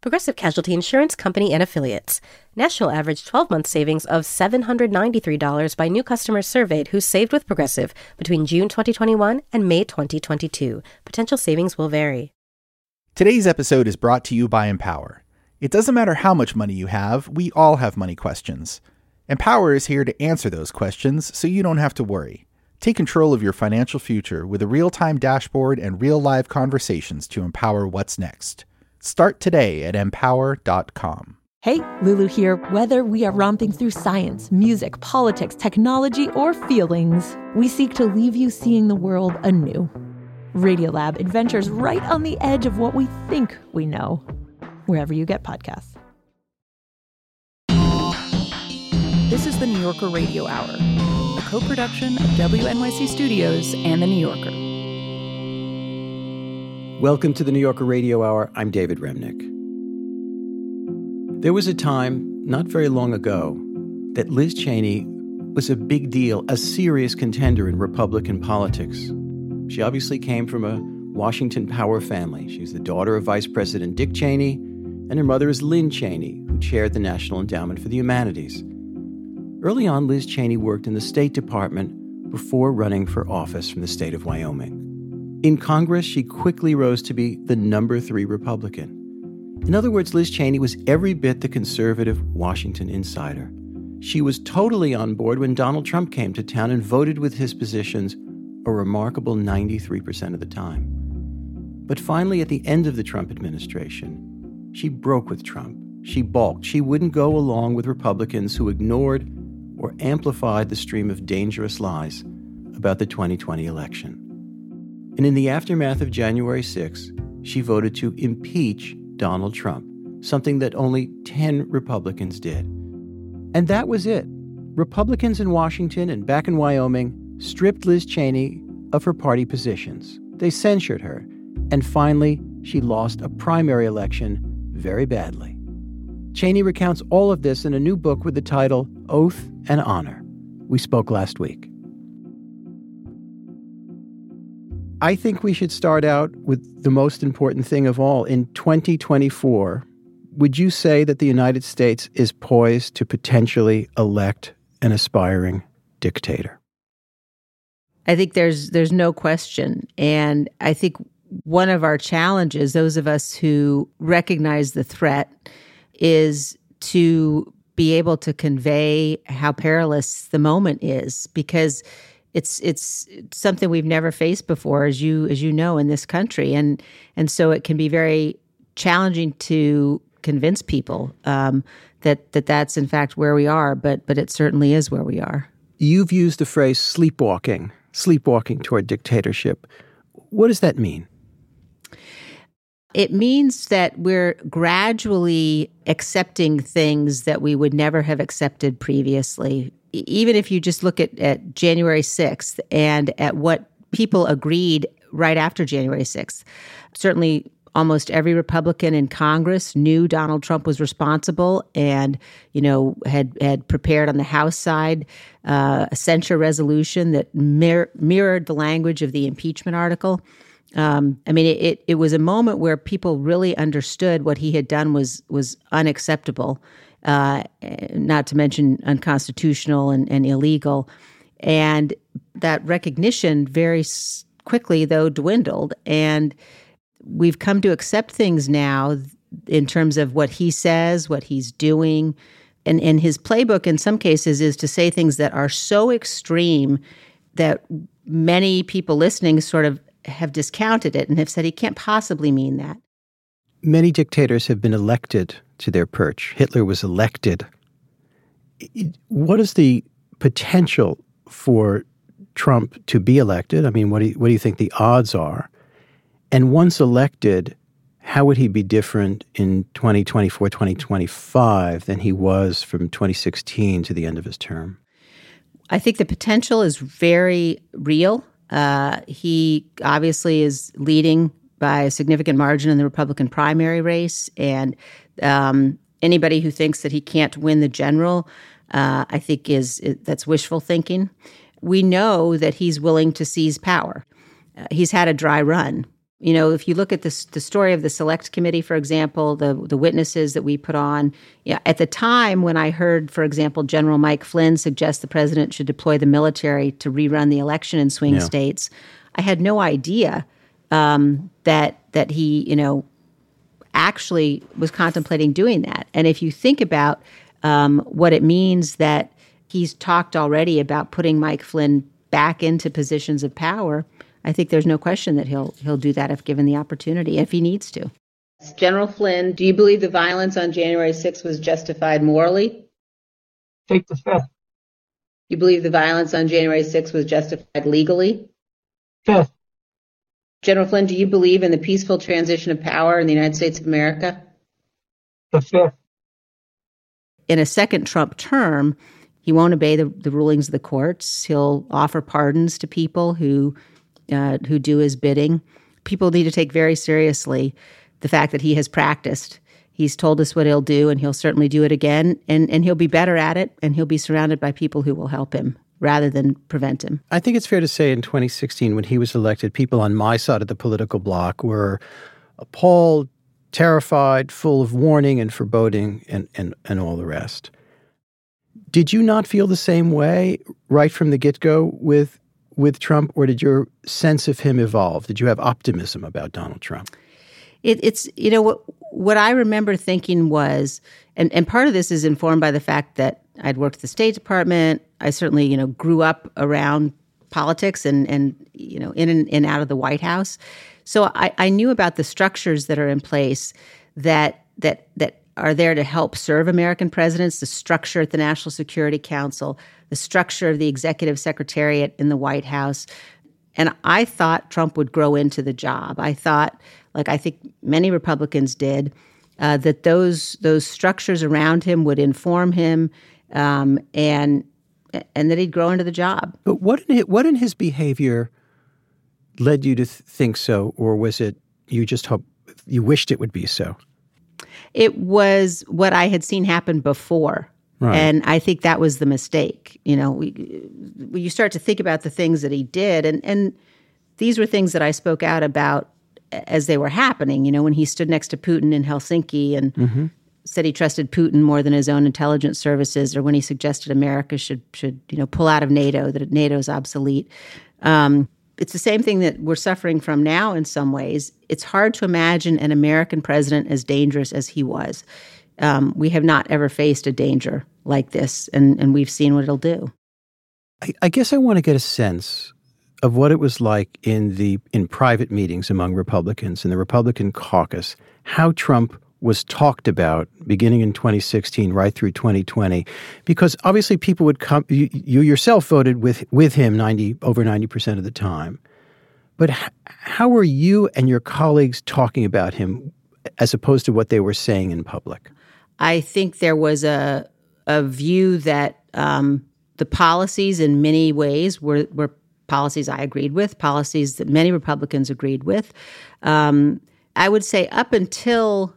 Progressive Casualty Insurance Company and Affiliates. National average 12 month savings of $793 by new customers surveyed who saved with Progressive between June 2021 and May 2022. Potential savings will vary. Today's episode is brought to you by Empower. It doesn't matter how much money you have, we all have money questions. Empower is here to answer those questions so you don't have to worry. Take control of your financial future with a real time dashboard and real live conversations to empower what's next. Start today at empower.com. Hey, Lulu here. Whether we are romping through science, music, politics, technology, or feelings, we seek to leave you seeing the world anew. Radiolab adventures right on the edge of what we think we know, wherever you get podcasts. This is the New Yorker Radio Hour, a co production of WNYC Studios and The New Yorker. Welcome to the New Yorker Radio Hour. I'm David Remnick. There was a time, not very long ago, that Liz Cheney was a big deal, a serious contender in Republican politics. She obviously came from a Washington power family. She's the daughter of Vice President Dick Cheney, and her mother is Lynne Cheney, who chaired the National Endowment for the Humanities. Early on, Liz Cheney worked in the State Department before running for office from the state of Wyoming. In Congress, she quickly rose to be the number three Republican. In other words, Liz Cheney was every bit the conservative Washington insider. She was totally on board when Donald Trump came to town and voted with his positions a remarkable 93% of the time. But finally, at the end of the Trump administration, she broke with Trump. She balked. She wouldn't go along with Republicans who ignored or amplified the stream of dangerous lies about the 2020 election. And in the aftermath of January 6, she voted to impeach Donald Trump, something that only 10 Republicans did. And that was it. Republicans in Washington and back in Wyoming stripped Liz Cheney of her party positions. They censured her. And finally, she lost a primary election very badly. Cheney recounts all of this in a new book with the title Oath and Honor. We spoke last week. I think we should start out with the most important thing of all. In 2024, would you say that the United States is poised to potentially elect an aspiring dictator? I think there's there's no question and I think one of our challenges those of us who recognize the threat is to be able to convey how perilous the moment is because it's it's something we've never faced before as you as you know in this country. And and so it can be very challenging to convince people um, that that that's in fact where we are but but it certainly is where we are. You've used the phrase sleepwalking sleepwalking toward dictatorship. What does that mean? It means that we're gradually accepting things that we would never have accepted previously even if you just look at, at January 6th and at what people agreed right after January 6th, certainly almost every Republican in Congress knew Donald Trump was responsible and, you know, had, had prepared on the House side uh, a censure resolution that mir- mirrored the language of the impeachment article. Um, I mean, it, it, it was a moment where people really understood what he had done was was unacceptable uh, not to mention unconstitutional and, and illegal. And that recognition very quickly, though, dwindled. And we've come to accept things now in terms of what he says, what he's doing. And, and his playbook, in some cases, is to say things that are so extreme that many people listening sort of have discounted it and have said he can't possibly mean that. Many dictators have been elected to their perch. Hitler was elected. What is the potential for Trump to be elected? I mean, what do you, what do you think the odds are? And once elected, how would he be different in 2024, 2025 than he was from 2016 to the end of his term? I think the potential is very real. Uh, he obviously is leading by a significant margin in the Republican primary race, and um, anybody who thinks that he can't win the general, uh, I think is, is, that's wishful thinking. We know that he's willing to seize power. Uh, he's had a dry run. You know, if you look at this, the story of the select committee, for example, the the witnesses that we put on, yeah, at the time when I heard, for example, General Mike Flynn suggest the president should deploy the military to rerun the election in swing yeah. states, I had no idea um, that that he, you know, actually was contemplating doing that. And if you think about um, what it means that he's talked already about putting Mike Flynn back into positions of power I think there's no question that he'll he'll do that if given the opportunity, if he needs to. General Flynn, do you believe the violence on January 6th was justified morally? Take the fifth. You believe the violence on January 6th was justified legally? Fifth. General Flynn, do you believe in the peaceful transition of power in the United States of America? The fifth. In a second Trump term, he won't obey the, the rulings of the courts. He'll offer pardons to people who uh, who do his bidding. People need to take very seriously the fact that he has practiced. He's told us what he'll do, and he'll certainly do it again. And, and he'll be better at it, and he'll be surrounded by people who will help him rather than prevent him. I think it's fair to say in 2016, when he was elected, people on my side of the political bloc were appalled, terrified, full of warning and foreboding, and, and, and all the rest. Did you not feel the same way right from the get go with with Trump, or did your sense of him evolve? Did you have optimism about Donald Trump? It, it's you know what what I remember thinking was, and and part of this is informed by the fact that I'd worked at the State Department. I certainly you know grew up around politics and and you know in and, and out of the White House, so I, I knew about the structures that are in place that that that are there to help serve American presidents, the structure at the National Security Council, the structure of the executive secretariat in the White House. And I thought Trump would grow into the job. I thought, like I think many Republicans did, uh, that those those structures around him would inform him, um, and and that he'd grow into the job. But what in his, what in his behavior led you to th- think so, or was it you just hope you wished it would be so? It was what I had seen happen before. Right. And I think that was the mistake. You know, we, we, you start to think about the things that he did, and, and these were things that I spoke out about as they were happening. You know, when he stood next to Putin in Helsinki and mm-hmm. Said he trusted Putin more than his own intelligence services, or when he suggested America should should you know pull out of NATO, that NATO is obsolete. Um, it's the same thing that we're suffering from now in some ways. It's hard to imagine an American president as dangerous as he was. Um, we have not ever faced a danger like this, and, and we've seen what it'll do. I, I guess I want to get a sense of what it was like in the in private meetings among Republicans in the Republican caucus, how Trump was talked about beginning in 2016 right through 2020 because obviously people would come you, you yourself voted with with him 90 over 90% of the time but h- how were you and your colleagues talking about him as opposed to what they were saying in public i think there was a a view that um, the policies in many ways were were policies I agreed with, policies that many Republicans agreed with. Um, I would say up until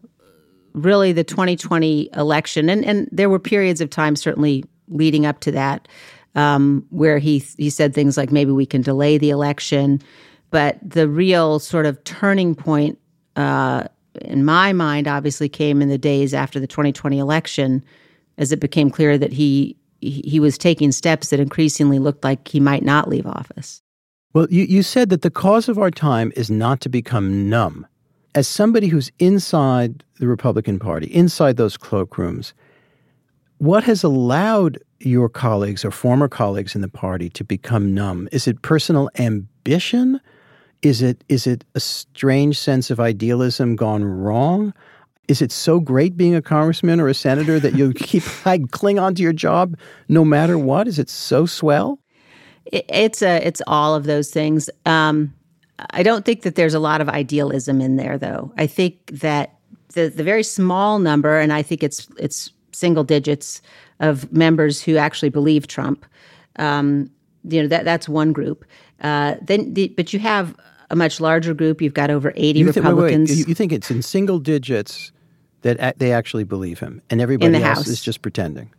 really the 2020 election, and, and there were periods of time certainly leading up to that um, where he he said things like maybe we can delay the election, but the real sort of turning point uh, in my mind obviously came in the days after the 2020 election, as it became clear that he he was taking steps that increasingly looked like he might not leave office. Well, you, you said that the cause of our time is not to become numb as somebody who's inside the Republican Party, inside those cloakrooms, what has allowed your colleagues or former colleagues in the party to become numb? Is it personal ambition? Is it is it a strange sense of idealism gone wrong? Is it so great being a congressman or a senator that you keep like cling on to your job no matter what? Is it so swell? It's a it's all of those things. Um, I don't think that there's a lot of idealism in there, though. I think that the the very small number, and I think it's it's single digits of members who actually believe Trump. Um, you know that that's one group. Uh, then, the, but you have a much larger group. You've got over eighty You, thi- wait, wait, Republicans. you- you think it's in single digits that a- they actually believe him, and everybody else House. is just pretending.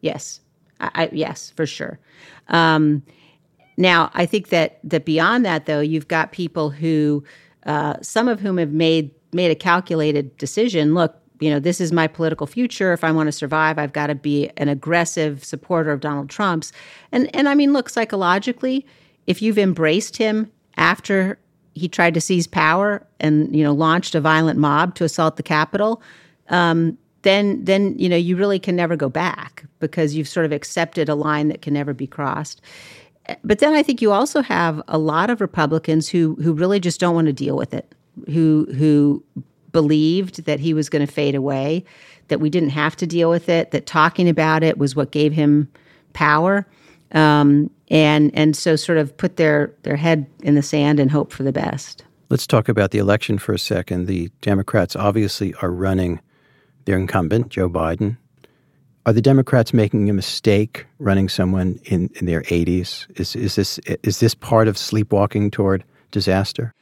Yes, I, I, yes, for sure. Um, now, I think that that beyond that, though, you've got people who, uh, some of whom have made made a calculated decision. Look, you know, this is my political future. If I want to survive, I've got to be an aggressive supporter of Donald Trump's. And and I mean, look, psychologically, if you've embraced him after he tried to seize power and you know launched a violent mob to assault the Capitol, um, then then you know you really can never go back because you've sort of accepted a line that can never be crossed. But then I think you also have a lot of Republicans who who really just don't want to deal with it, who who believed that he was going to fade away, that we didn't have to deal with it, that talking about it was what gave him power, um, and and so sort of put their their head in the sand and hope for the best. Let's talk about the election for a second. The Democrats obviously are running their incumbent, Joe Biden. Are the Democrats making a mistake running someone in, in their 80s? Is, is, this, is this part of sleepwalking toward disaster?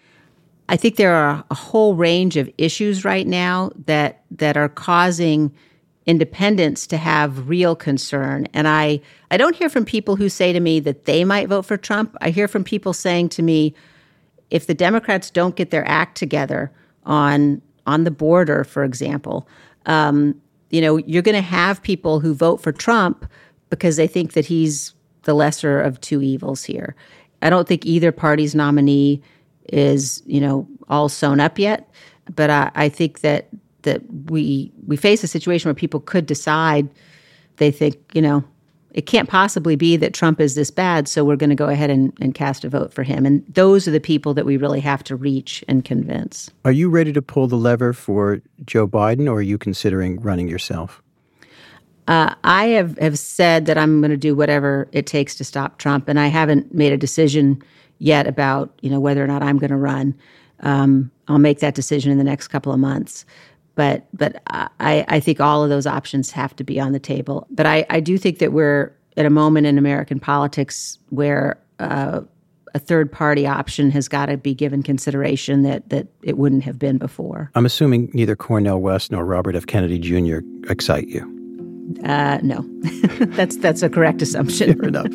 I think there are a whole range of issues right now that that are causing independents to have real concern. And I I don't hear from people who say to me that they might vote for Trump. I hear from people saying to me, if the Democrats don't get their act together on on the border, for example, um, you know, you're going to have people who vote for Trump because they think that he's the lesser of two evils here. I don't think either party's nominee is, you know, all sewn up yet, but I, I think that that we we face a situation where people could decide they think, you know, it can't possibly be that Trump is this bad, so we're going to go ahead and, and cast a vote for him. And those are the people that we really have to reach and convince. Are you ready to pull the lever for Joe Biden, or are you considering running yourself? Uh, I have, have said that I'm going to do whatever it takes to stop Trump, and I haven't made a decision yet about you know whether or not I'm going to run. Um, I'll make that decision in the next couple of months. But but I, I think all of those options have to be on the table. But I, I do think that we're at a moment in American politics where uh, a third party option has got to be given consideration that that it wouldn't have been before. I'm assuming neither Cornel West nor Robert F. Kennedy Jr. excite you. Uh, no, that's that's a correct assumption. Fair enough.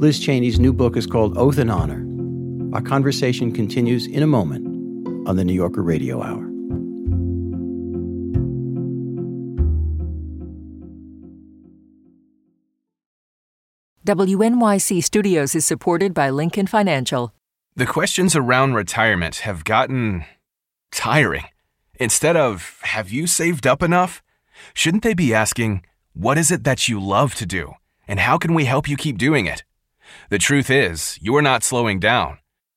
Liz Cheney's new book is called Oath and Honor. Our conversation continues in a moment on the New Yorker Radio Hour. WNYC Studios is supported by Lincoln Financial. The questions around retirement have gotten tiring. Instead of, have you saved up enough? Shouldn't they be asking, what is it that you love to do? And how can we help you keep doing it? The truth is, you're not slowing down.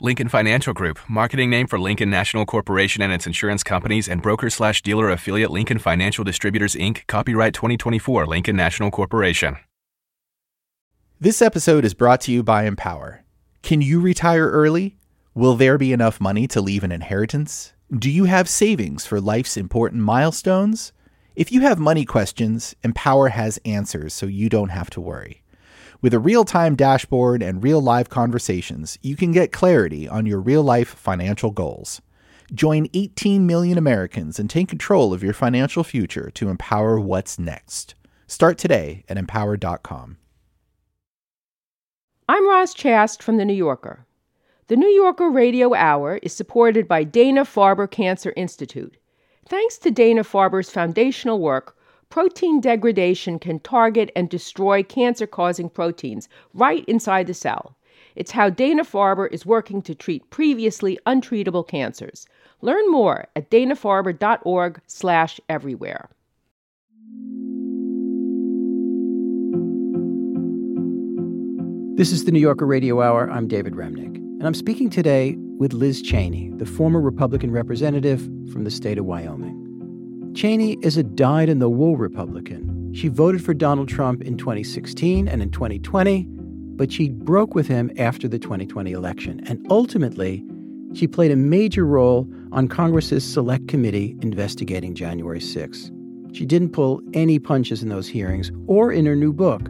Lincoln Financial Group, marketing name for Lincoln National Corporation and its insurance companies and broker slash dealer affiliate Lincoln Financial Distributors Inc., copyright 2024 Lincoln National Corporation. This episode is brought to you by Empower. Can you retire early? Will there be enough money to leave an inheritance? Do you have savings for life's important milestones? If you have money questions, Empower has answers so you don't have to worry. With a real time dashboard and real live conversations, you can get clarity on your real life financial goals. Join 18 million Americans and take control of your financial future to empower what's next. Start today at empower.com. I'm Roz Chast from The New Yorker. The New Yorker Radio Hour is supported by Dana Farber Cancer Institute. Thanks to Dana Farber's foundational work, protein degradation can target and destroy cancer causing proteins right inside the cell. It's how Dana Farber is working to treat previously untreatable cancers. Learn more at danafarber.org slash everywhere. This is the New Yorker Radio Hour. I'm David Remnick, and I'm speaking today with Liz Cheney, the former Republican representative from the state of Wyoming. Cheney is a dyed in the wool Republican. She voted for Donald Trump in 2016 and in 2020, but she broke with him after the 2020 election. And ultimately, she played a major role on Congress's Select Committee investigating January 6. She didn't pull any punches in those hearings or in her new book,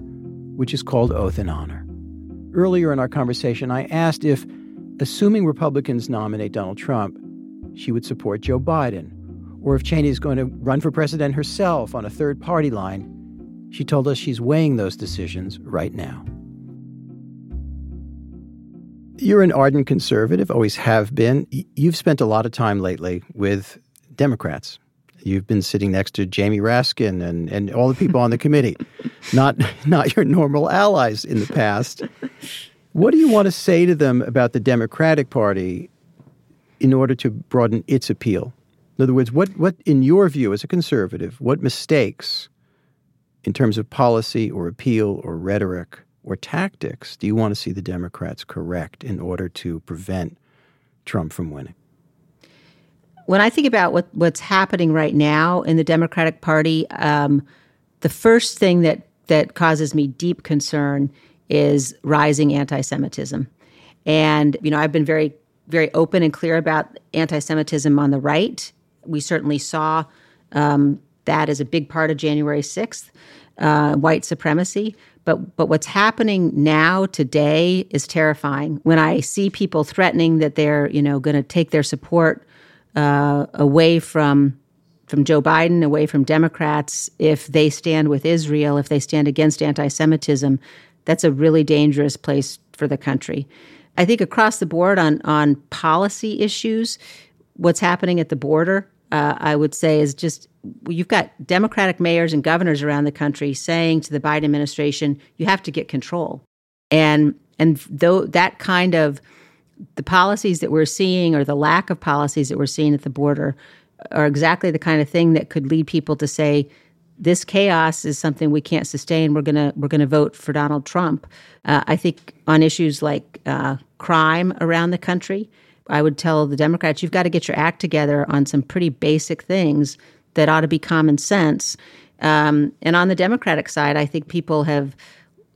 which is called Oath and Honor. Earlier in our conversation, I asked if, assuming Republicans nominate Donald Trump, she would support Joe Biden, or if Cheney is going to run for president herself on a third party line. She told us she's weighing those decisions right now. You're an ardent conservative, always have been. You've spent a lot of time lately with Democrats. You've been sitting next to Jamie Raskin and, and all the people on the committee, not not your normal allies in the past. What do you want to say to them about the Democratic Party in order to broaden its appeal? In other words, what, what in your view as a conservative, what mistakes in terms of policy or appeal or rhetoric or tactics do you want to see the Democrats correct in order to prevent Trump from winning? when I think about what what's happening right now in the Democratic Party, um, the first thing that that causes me deep concern is rising anti-Semitism, and you know I've been very very open and clear about anti-Semitism on the right. We certainly saw um, that as a big part of January sixth, uh, white supremacy. But but what's happening now today is terrifying. When I see people threatening that they're you know going to take their support uh, away from from Joe Biden, away from Democrats, if they stand with Israel, if they stand against anti-Semitism, that's a really dangerous place for the country. I think across the board on on policy issues, what's happening at the border, uh, I would say, is just you've got Democratic mayors and governors around the country saying to the Biden administration, "You have to get control," and and though that kind of the policies that we're seeing or the lack of policies that we're seeing at the border are exactly the kind of thing that could lead people to say this chaos is something we can't sustain. We're gonna we're gonna vote for Donald Trump. Uh, I think on issues like uh, crime around the country, I would tell the Democrats you've got to get your act together on some pretty basic things that ought to be common sense. Um, and on the Democratic side, I think people have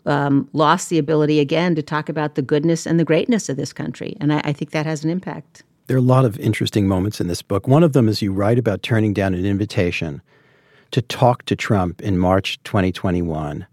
um, lost the ability again to talk about the goodness and the greatness of this country. And I, I think that has an impact. There are a lot of interesting moments in this book. One of them is you write about turning down an invitation to talk to Trump in March 2021.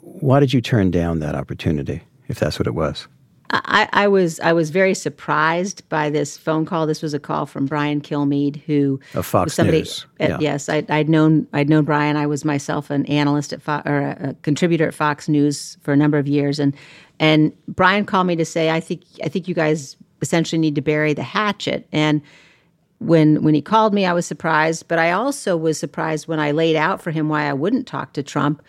Why did you turn down that opportunity, if that's what it was? I, I, was I was very surprised by this phone call. This was a call from Brian Kilmeade, who of Fox somebody, News. At, yeah. Yes, I, would known I'd known Brian. I was myself an analyst at Fo- or a, a, contributor at Fox News for a number of years, and and Brian called me to say, I think I think you guys essentially need to bury the hatchet. And when when he called me, I was surprised, but I also was surprised when I laid out for him why I wouldn't talk to Trump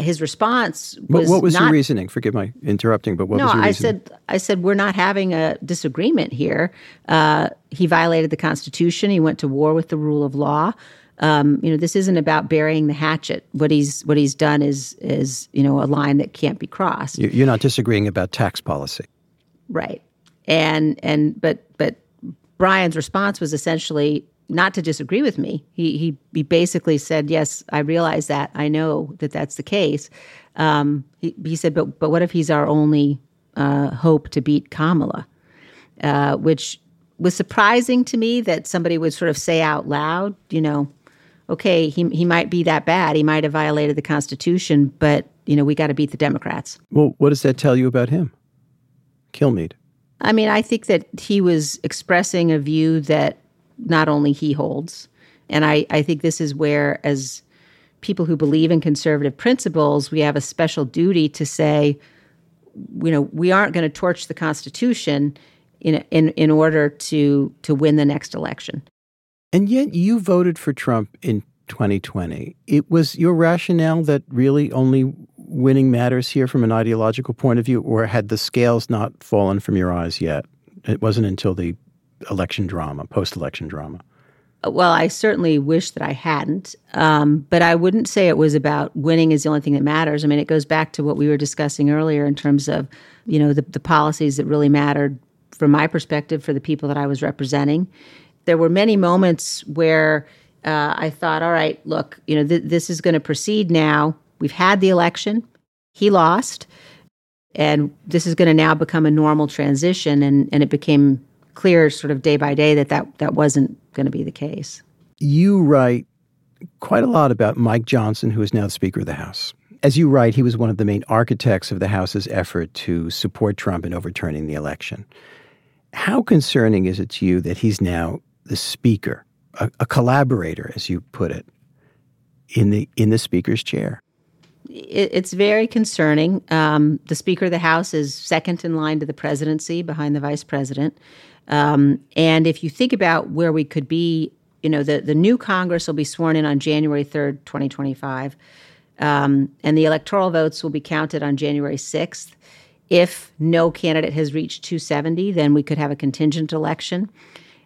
his response was what, what was not, your reasoning? Forgive my interrupting, but what no, was your I said I said we're not having a disagreement here. Uh, he violated the Constitution. He went to war with the rule of law. Um, you know, this isn't about burying the hatchet. What he's what he's done is is you know a line that can't be crossed. You're not disagreeing about tax policy, right? And and but but Brian's response was essentially not to disagree with me. He, he, he basically said, "Yes, I realize that. I know that that's the case." Um, he, he, said, "But but what if he's our only uh, hope to beat Kamala?" Uh, which was surprising to me that somebody would sort of say out loud, you know, okay, he he might be that bad. He might have violated the Constitution, but you know, we got to beat the Democrats. Well, what does that tell you about him, Kilmeade? I mean, I think that he was expressing a view that not only he holds. And I, I think this is where, as people who believe in conservative principles, we have a special duty to say, you know, we aren't going to torch the Constitution in, in, in order to, to win the next election. And yet you voted for Trump in 2020. It was your rationale that really only winning matters here from an ideological point of view, or had the scales not fallen from your eyes yet? It wasn't until the election drama, post election drama? Well, I certainly wish that I hadn't, um, but I wouldn't say it was about winning is the only thing that matters. I mean, it goes back to what we were discussing earlier in terms of, you know, the, the policies that really mattered from my perspective for the people that I was representing. There were many moments where uh, I thought, all right, look, you know, th- this is going to proceed now. We've had the election. He lost. And this is going to now become a normal transition. And, and it became clear sort of day by day that that, that wasn't going to be the case. You write quite a lot about Mike Johnson, who is now the Speaker of the House. As you write, he was one of the main architects of the House's effort to support Trump in overturning the election. How concerning is it to you that he's now the Speaker, a, a collaborator, as you put it, in the in the Speaker's chair? it's very concerning. Um, the Speaker of the House is second in line to the presidency behind the Vice President. Um, and if you think about where we could be, you know, the, the new Congress will be sworn in on January 3rd, 2025. Um, and the electoral votes will be counted on January 6th. If no candidate has reached 270, then we could have a contingent election.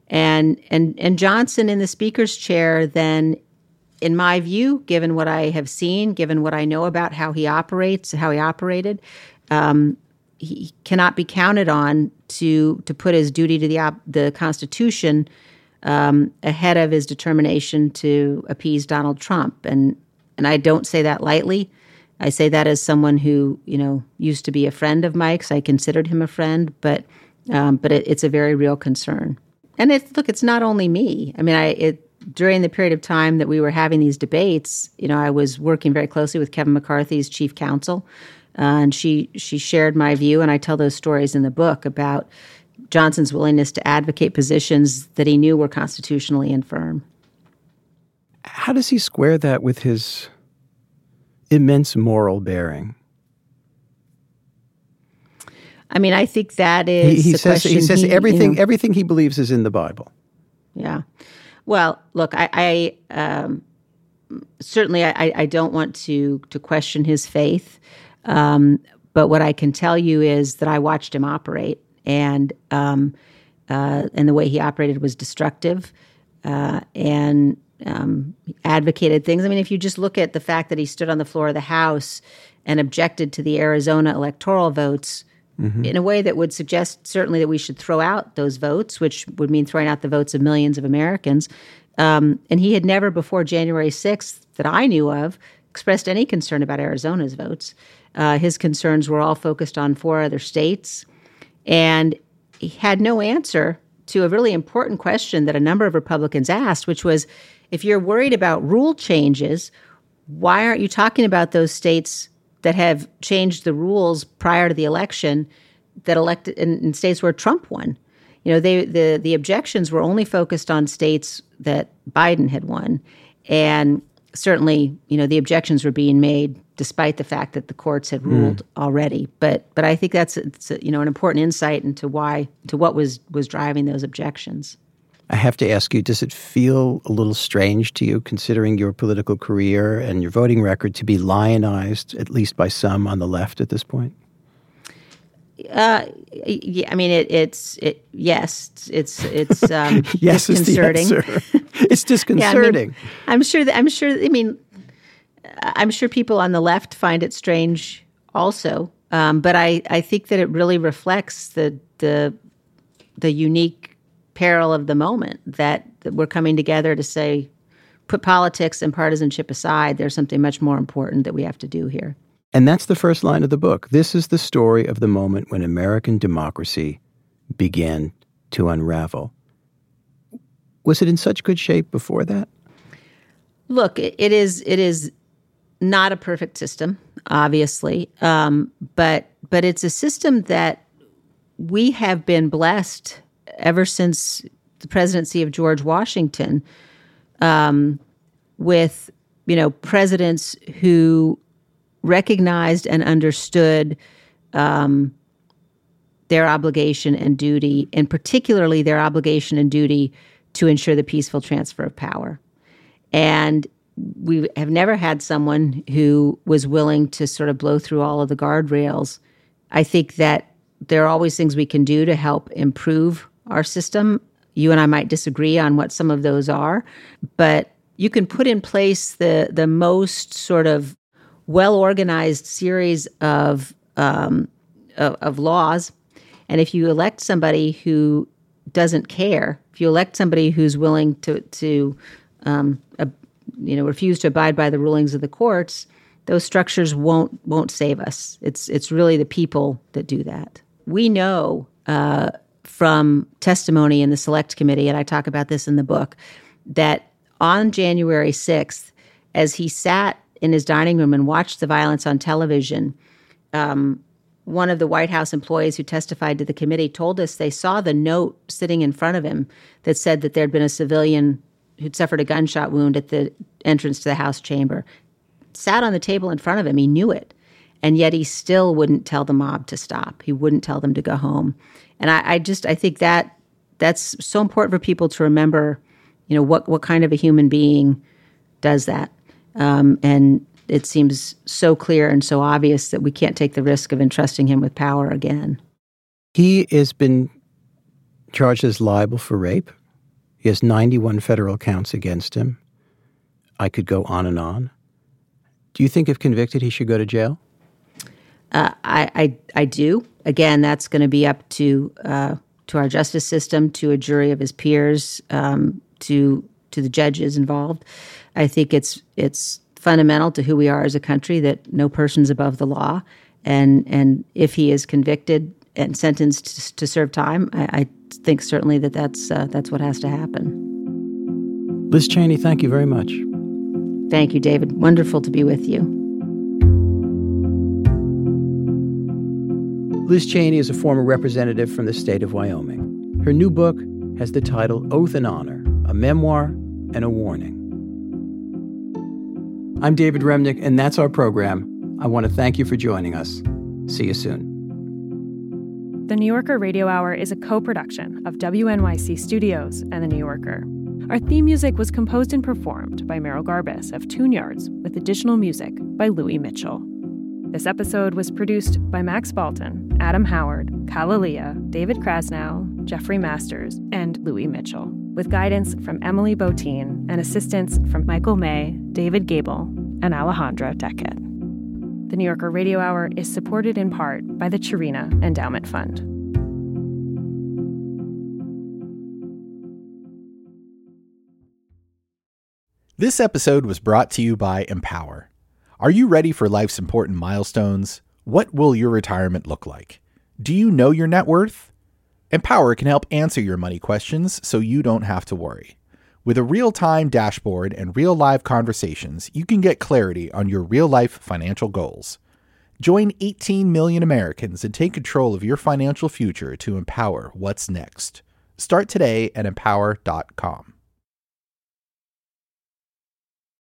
And, and, and Johnson in the Speaker's chair then in my view, given what I have seen, given what I know about how he operates, how he operated, um, he cannot be counted on to to put his duty to the op- the Constitution um, ahead of his determination to appease Donald Trump. And and I don't say that lightly. I say that as someone who you know used to be a friend of Mike's. I considered him a friend, but um, but it, it's a very real concern. And it's look, it's not only me. I mean, I it during the period of time that we were having these debates, you know, I was working very closely with Kevin McCarthy's chief counsel, uh, and she she shared my view, and I tell those stories in the book about Johnson's willingness to advocate positions that he knew were constitutionally infirm. How does he square that with his immense moral bearing? I mean, I think that is he, he says he says he, everything you know, everything he believes is in the Bible. Yeah. Well, look, I, I um, certainly I, I, don't want to to question his faith, um, but what I can tell you is that I watched him operate, and um, uh, and the way he operated was destructive, uh, and um, advocated things. I mean, if you just look at the fact that he stood on the floor of the House and objected to the Arizona electoral votes mm-hmm. in a way that would suggest certainly that we should throw out those votes, which would mean throwing out the votes of millions of Americans. Um, and he had never before January 6th, that I knew of, expressed any concern about Arizona's votes. Uh, his concerns were all focused on four other states. And he had no answer to a really important question that a number of Republicans asked, which was if you're worried about rule changes, why aren't you talking about those states that have changed the rules prior to the election that elected in, in states where Trump won. You know, they the the objections were only focused on states that Biden had won, and certainly, you know, the objections were being made despite the fact that the courts had ruled mm. already. But but I think that's it's a, you know an important insight into why to what was was driving those objections. I have to ask you, does it feel a little strange to you, considering your political career and your voting record, to be lionized, at least by some on the left at this point? Uh, yeah, I mean, it, it's it, yes, it's it's um, yes, disconcerting. it's disconcerting. yeah, I am sure that I'm sure. I mean, I'm sure people on the left find it strange also, um, but I I think that it really reflects the the the unique peril of the moment that, that we're coming together to say, put politics and partisanship aside. There's something much more important that we have to do here. And that's the first line of the book. This is the story of the moment when American democracy began to unravel. Was it in such good shape before that? Look, it, it is. It is not a perfect system, obviously, um, but but it's a system that we have been blessed ever since the presidency of George Washington, um, with you know presidents who recognized and understood um, their obligation and duty, and particularly their obligation and duty to ensure the peaceful transfer of power. And we have never had someone who was willing to sort of blow through all of the guardrails. I think that there are always things we can do to help improve our system. you and I might disagree on what some of those are, but you can put in place the the most sort of well organized series of, um, of of laws, and if you elect somebody who doesn't care, if you elect somebody who's willing to to um, you know refuse to abide by the rulings of the courts, those structures won't won't save us. It's it's really the people that do that. We know uh, from testimony in the select committee, and I talk about this in the book, that on January sixth, as he sat in his dining room and watched the violence on television. Um, one of the White House employees who testified to the committee told us they saw the note sitting in front of him that said that there'd been a civilian who'd suffered a gunshot wound at the entrance to the House chamber. Sat on the table in front of him. He knew it. And yet he still wouldn't tell the mob to stop. He wouldn't tell them to go home. And I, I just I think that that's so important for people to remember, you know, what what kind of a human being does that. Um, and it seems so clear and so obvious that we can't take the risk of entrusting him with power again. He has been charged as liable for rape. He has 91 federal counts against him. I could go on and on. Do you think, if convicted, he should go to jail? Uh, I, I, I do. Again, that's going to be up to uh, to our justice system, to a jury of his peers, um, to to the judges involved. I think it's it's fundamental to who we are as a country that no person's above the law, and and if he is convicted and sentenced to, serve time, I, I, think certainly that that's uh, that's what has to happen. Liz Cheney, thank you very much. Thank you, David. Wonderful to be with you. Liz Cheney is a former representative from the state of Wyoming. Her new book has the title Oath and Honor, a memoir and a warning. I'm David Remnick, and that's our program. I want to thank you for joining us. See you soon. The New Yorker Radio Hour is a co production of WNYC Studios and The New Yorker. Our theme music was composed and performed by Merrill Garbus of Tune Yards, with additional music by Louis Mitchell. This episode was produced by Max Balton, Adam Howard, KalaLea, David Krasnow, Jeffrey Masters, and Louis Mitchell, with guidance from Emily Botein and assistance from Michael May, David Gable, and Alejandra Deckett. The New Yorker Radio Hour is supported in part by the Cherena Endowment Fund. This episode was brought to you by Empower. Are you ready for life's important milestones? What will your retirement look like? Do you know your net worth? Empower can help answer your money questions so you don't have to worry. With a real time dashboard and real live conversations, you can get clarity on your real life financial goals. Join 18 million Americans and take control of your financial future to empower what's next. Start today at empower.com.